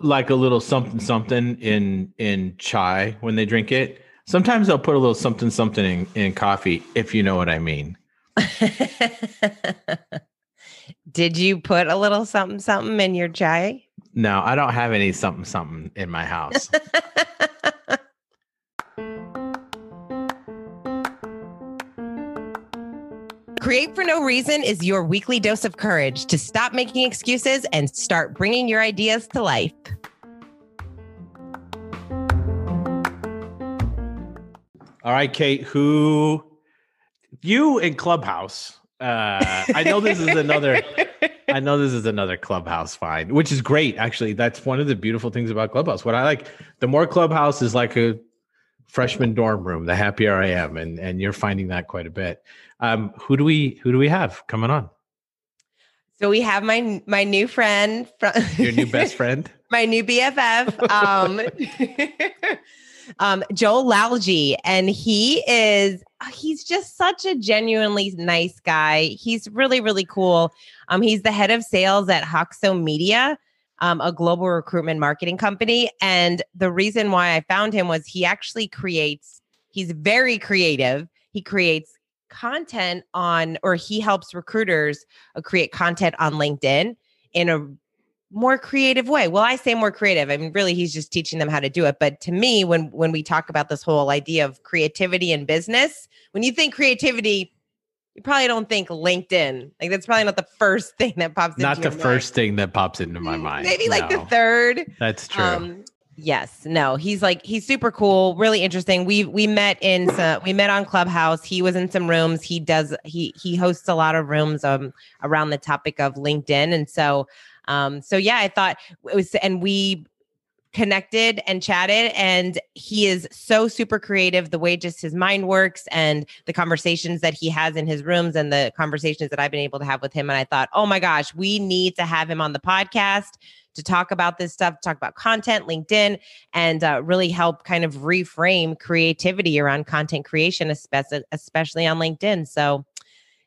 like a little something something in in chai when they drink it. Sometimes they'll put a little something something in, in coffee, if you know what I mean. Did you put a little something something in your chai? No, I don't have any something something in my house. Create for No Reason is your weekly dose of courage to stop making excuses and start bringing your ideas to life. All right, Kate, who you in Clubhouse. Uh, I know this is another I know this is another Clubhouse find, which is great. Actually, that's one of the beautiful things about Clubhouse. What I like, the more Clubhouse is like a freshman dorm room, the happier I am, and and you're finding that quite a bit. Um, who do we who do we have coming on? So we have my my new friend from your new best friend, my new BFF, um, um, Joel Lalgee, and he is he's just such a genuinely nice guy. He's really really cool. Um, he's the head of sales at Hoxo Media. Um, a global recruitment marketing company. And the reason why I found him was he actually creates, he's very creative. He creates content on, or he helps recruiters uh, create content on LinkedIn in a more creative way. Well, I say more creative. I mean, really, he's just teaching them how to do it. But to me, when when we talk about this whole idea of creativity in business, when you think creativity, you probably don't think LinkedIn. Like that's probably not the first thing that pops. Not the first thing that pops into my mind. Maybe like no. the third. That's true. Um, Yes, no, he's like he's super cool, really interesting. We we met in some, we met on Clubhouse. He was in some rooms. He does he he hosts a lot of rooms um around the topic of LinkedIn, and so um so yeah, I thought it was and we connected and chatted and he is so super creative the way just his mind works and the conversations that he has in his rooms and the conversations that I've been able to have with him and I thought oh my gosh we need to have him on the podcast to talk about this stuff, talk about content, LinkedIn, and uh, really help kind of reframe creativity around content creation, especially on LinkedIn. So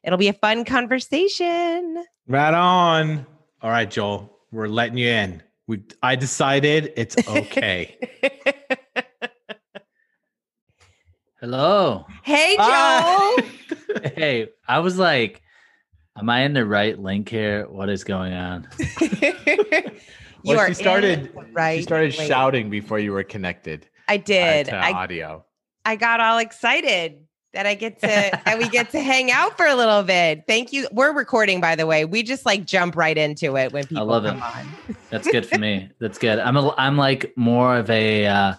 it'll be a fun conversation. Right on. All right, Joel, we're letting you in. We I decided it's okay. Hello. Hey, Joel. hey, I was like, am I in the right link here? What is going on? you well, she started right. She started link. shouting before you were connected. I did. Uh, I, audio. I got all excited that I get to that we get to hang out for a little bit. Thank you. We're recording, by the way. We just like jump right into it when people I love come it. on. That's good for me. That's good. I'm a I'm like more of a uh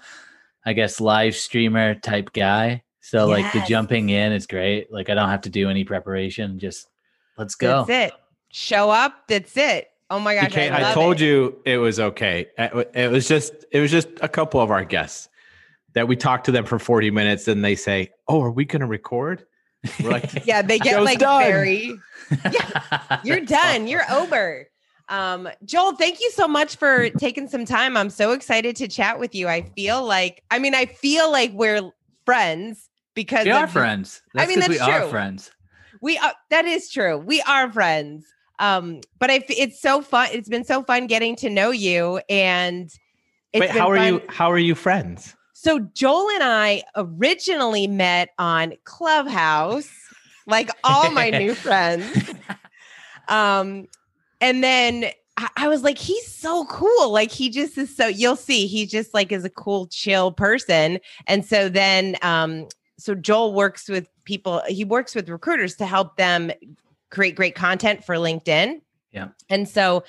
I guess live streamer type guy. So yes. like the jumping in is great. Like I don't have to do any preparation. Just let's go. That's it. Show up. That's it. Oh my gosh! I, I, told it. you it was okay. It was just it was just a couple of our guests that we talk to them for 40 minutes and they say, Oh, are we gonna record? We're like, yeah, they get like done. very yeah, you're done, you're over. Um, Joel, thank you so much for taking some time. I'm so excited to chat with you. I feel like I mean, I feel like we're friends because we are friends. That's I mean, that's we true. are friends. We are that is true. We are friends. Um, but I, it's so fun. It's been so fun getting to know you and Wait, how are fun. you how are you friends? So Joel and I originally met on Clubhouse, like all my new friends. Um, and then I, I was like, he's so cool. Like he just is so you'll see, he just like is a cool, chill person. And so then um, so Joel works with people, he works with recruiters to help them create great content for LinkedIn. Yeah. And so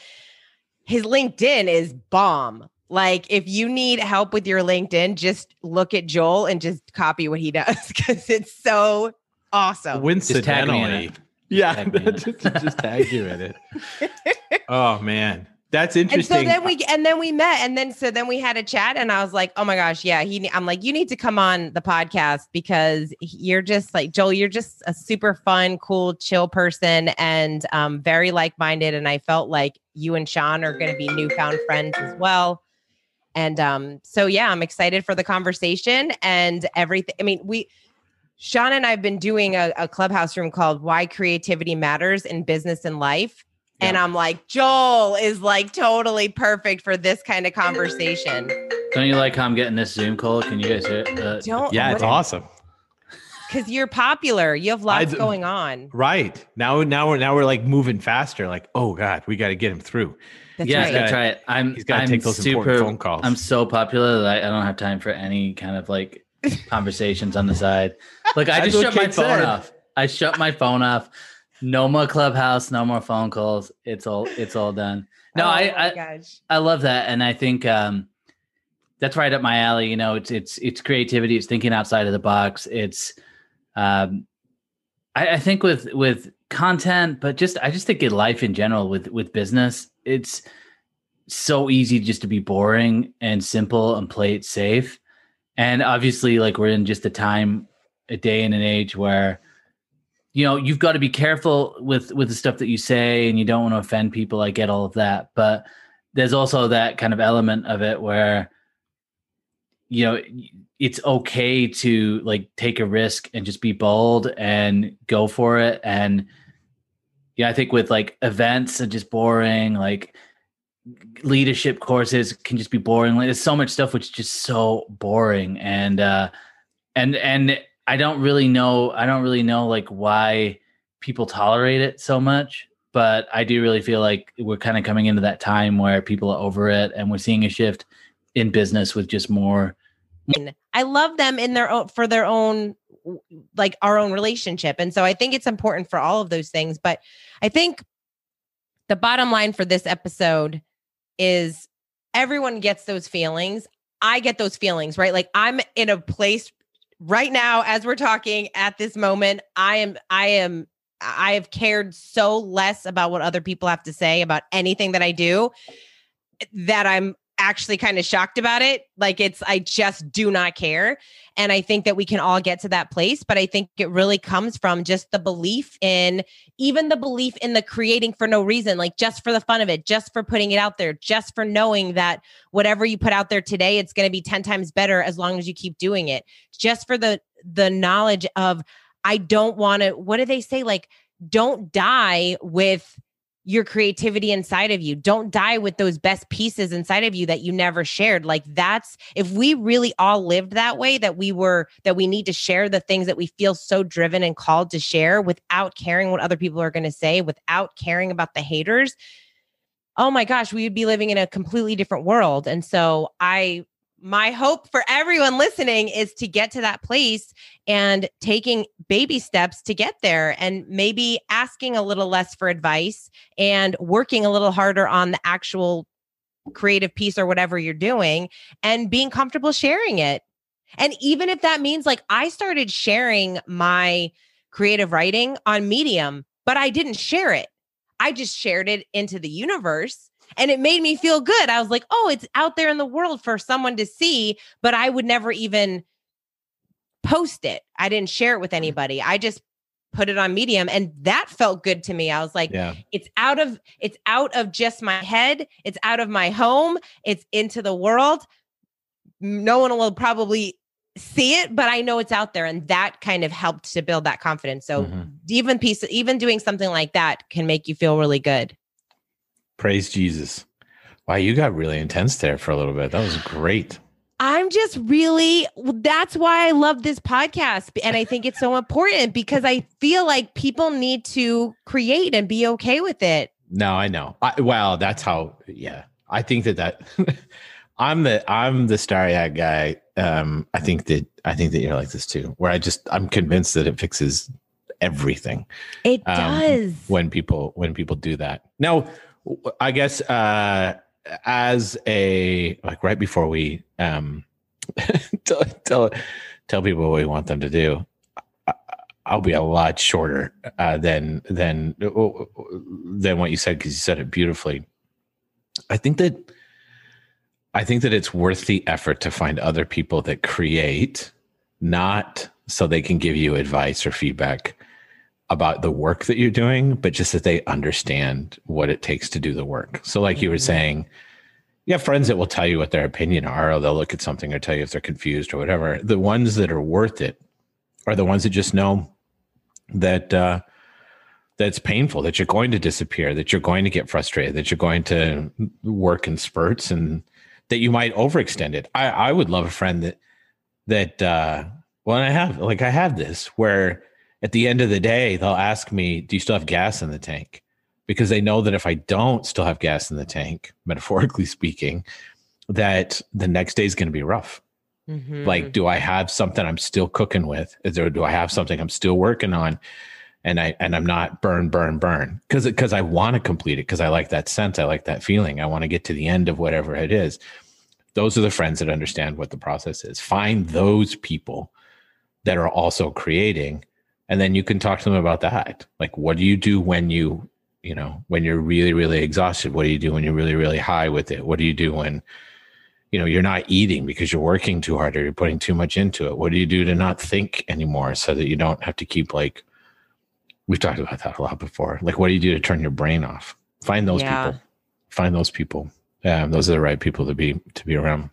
his LinkedIn is bomb. Like if you need help with your LinkedIn, just look at Joel and just copy what he does because it's so awesome. Coincidentally. Yeah, just, just tag you in it. oh man. That's interesting. And so then we and then we met and then so then we had a chat and I was like, "Oh my gosh, yeah, he I'm like, you need to come on the podcast because you're just like Joel, you're just a super fun, cool, chill person and um very like-minded and I felt like you and Sean are going to be newfound friends as well. And um so yeah, I'm excited for the conversation and everything. I mean, we Sean and I've been doing a, a clubhouse room called Why Creativity Matters in Business and Life And I'm like, Joel is like totally perfect for this kind of conversation. Don't you like how I'm getting this Zoom call? Can you guys hear it? Uh, Don't Yeah, it's awesome. Because you're popular. You have lots d- going on. Right. Now now we're now we're like moving faster. Like, oh God, we got to get him through. That's yeah, right. that's right. I'm He's gotta I'm take those super, important phone calls. I'm so popular that I, I don't have time for any kind of like conversations on the side. Like I just shut my phone said. off. I shut my phone off. No more clubhouse, no more phone calls. It's all it's all done. No, Oh I, my I gosh. I love that, and I think um, that's right up my alley. You know, it's it's it's creativity. It's thinking outside of the box. It's um, I, I think with with content, but just I just think in life in general with with business, it's so easy just to be boring and simple and play it safe. And obviously, like we're in just a time, a day and an age where you know you've got to be careful with with the stuff that you say and you don't want to offend people i get all of that but there's also that kind of element of it where you know it's okay to like take a risk and just be bold and go for it. And yeah i think with like events and just boring like leadership courses can just be boring. Like there's so much stuff which is just so boring. And uh and and i don't really know i don't really know like why people tolerate it so much. But i do really feel like we're kind of coming into that time where people are over it and we're seeing a shift in business with just more I love them in their own for their own like our own relationship. And so I think it's important for all of those things. But I think the bottom line for this episode is everyone gets those feelings. I get those feelings, right? Like I'm in a place right now as we're talking at this moment. I am, I am, I have cared so less about what other people have to say about anything that I do eh, that I'm actually kind of shocked about it. Like it's, I just do not care. And I think that we can all get to that place. But I think it really comes from just the belief in, even the belief in the creating for no reason, like just for the fun of it, just for putting it out there, just for knowing that whatever you put out there today, it's going to be 10 times better as long as you keep doing it. Just for the, the knowledge of, I don't want to, what do they say? Like, don't die with your creativity inside of you. Don't die with those best pieces inside of you that you never shared. Like that's if we really all lived that way that we were that we need to share the things that we feel so driven and called to share without caring what other people are going to say, without caring about the haters. Oh my gosh, we would be living in a completely different world. And so I my hope for everyone listening is to get to that place and taking baby steps to get there and maybe asking a little less for advice and working a little harder on the actual creative piece or whatever you're doing and being comfortable sharing it. And even if that means like I started sharing my creative writing on Medium, but I didn't share it. I just shared it into the universe and it made me feel good. I was like, oh, it's out there in the world for someone to see, but I would never even post it. I didn't share it with anybody. I just put it on Medium and that felt good to me. I was like, Yeah. it's out of it's out of just my head, it's out of my home, it's into the world. No one will probably see it, but I know it's out there and that kind of helped to build that confidence. So Mhm. even piece even doing something like that can make you feel really good. Praise Jesus. Wow, you got really intense there for a little bit. That was great. I'm just really that's why I love this podcast and I think it's so important because I feel like people need to create and be okay with it. No, I know. I, wow, that's how. Yeah, I think that that I'm the I'm the starry eyed guy. Um, I think that I think that you're like this too. Where I just I'm convinced that it fixes everything It Um, does. when people when people do that. Now, I guess uh, as a like right before we um tell, tell tell people what we want them to do. I'll be a lot shorter uh, than than than what you said because you said it beautifully. I think that I think that it's worth the effort to find other people that create, not so they can give you advice or feedback about the work that you're doing, but just that they understand what it takes to do the work. So, like you were Mhm. saying, you have friends that will tell you what their opinion are, or they'll look at something or tell you if they're confused or whatever. The ones that are worth it are the ones that just know that uh, that's painful, that you're going to disappear, that you're going to get frustrated, that you're going to work in spurts and that you might overextend it. I, I would love a friend that, that, uh, well, I have, like, I have this where at the end of the day, they'll ask me, Do you still have gas in the tank? Because they know that if I don't still have gas in the tank, metaphorically speaking, that the next day is going to be rough. Mhm. Like, do I have something I'm still cooking with? Is there, do I have something I'm still working on? And I and I'm not burn, burn, burn because because I want to complete it because I like that sense, I like that feeling. I want to get to the end of whatever it is. Those are the friends that understand what the process is. Find those people that are also creating, and then you can talk to them about that. Like, what do you do when you you know when you're really really exhausted? What do you do when you're really really high with it? What do you do when you know you're not eating because you're working too hard or you're putting too much into it what do you do to not think anymore so that you don't have to keep like we've talked about that a lot before like what do you do to turn your brain off find those Yeah. people find those people yeah those are the right people to be to be around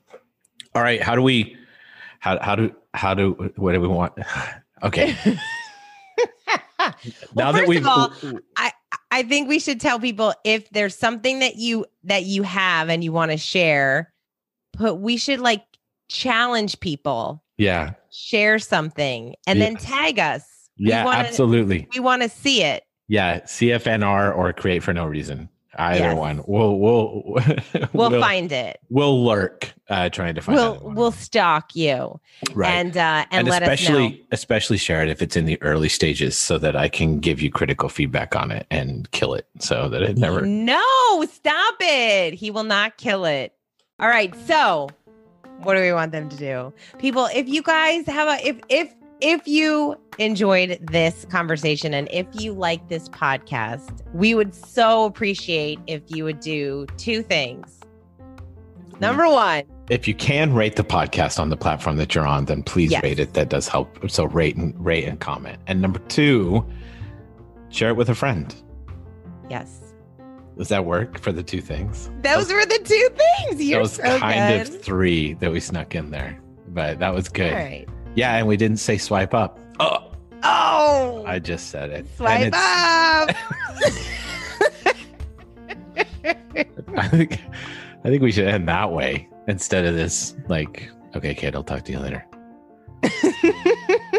all right how do we how how do how do what do we want okay Well, now that first we've of all, I I think we should tell people if there's something that you that you have and you want to share, but we should like challenge people, yeah. Share something, and then tag us. We yeah wanna- absolutely. We want to see it. yeah cfnr or create for no reason either Yes. one we'll we'll We'll, find it. we'll lurk uh trying to find We'll we'll stalk you right and uh and, and, let especially us know. especially share it if it's in the early stages so that i can give you critical feedback on it and kill it so that it never No, stop it. He will not kill it. All right. So, what do we want them to do? People, if you guys have a if if if you enjoyed this conversation and if you like this podcast, we would so appreciate if you would do two things. Number one, if you can rate the podcast on the platform that you're on then please Yes. rate it that does help so rate and rate and comment and number two share it with a friend yes. does that work for the two things Those were the two things. You're was so kind good. of three that we snuck in there but that was good All right. Yeah and we didn't say swipe up oh Oh, i just said it swipe it's- up. I think I think we should end that way instead of this like okay kid I'll talk to you later.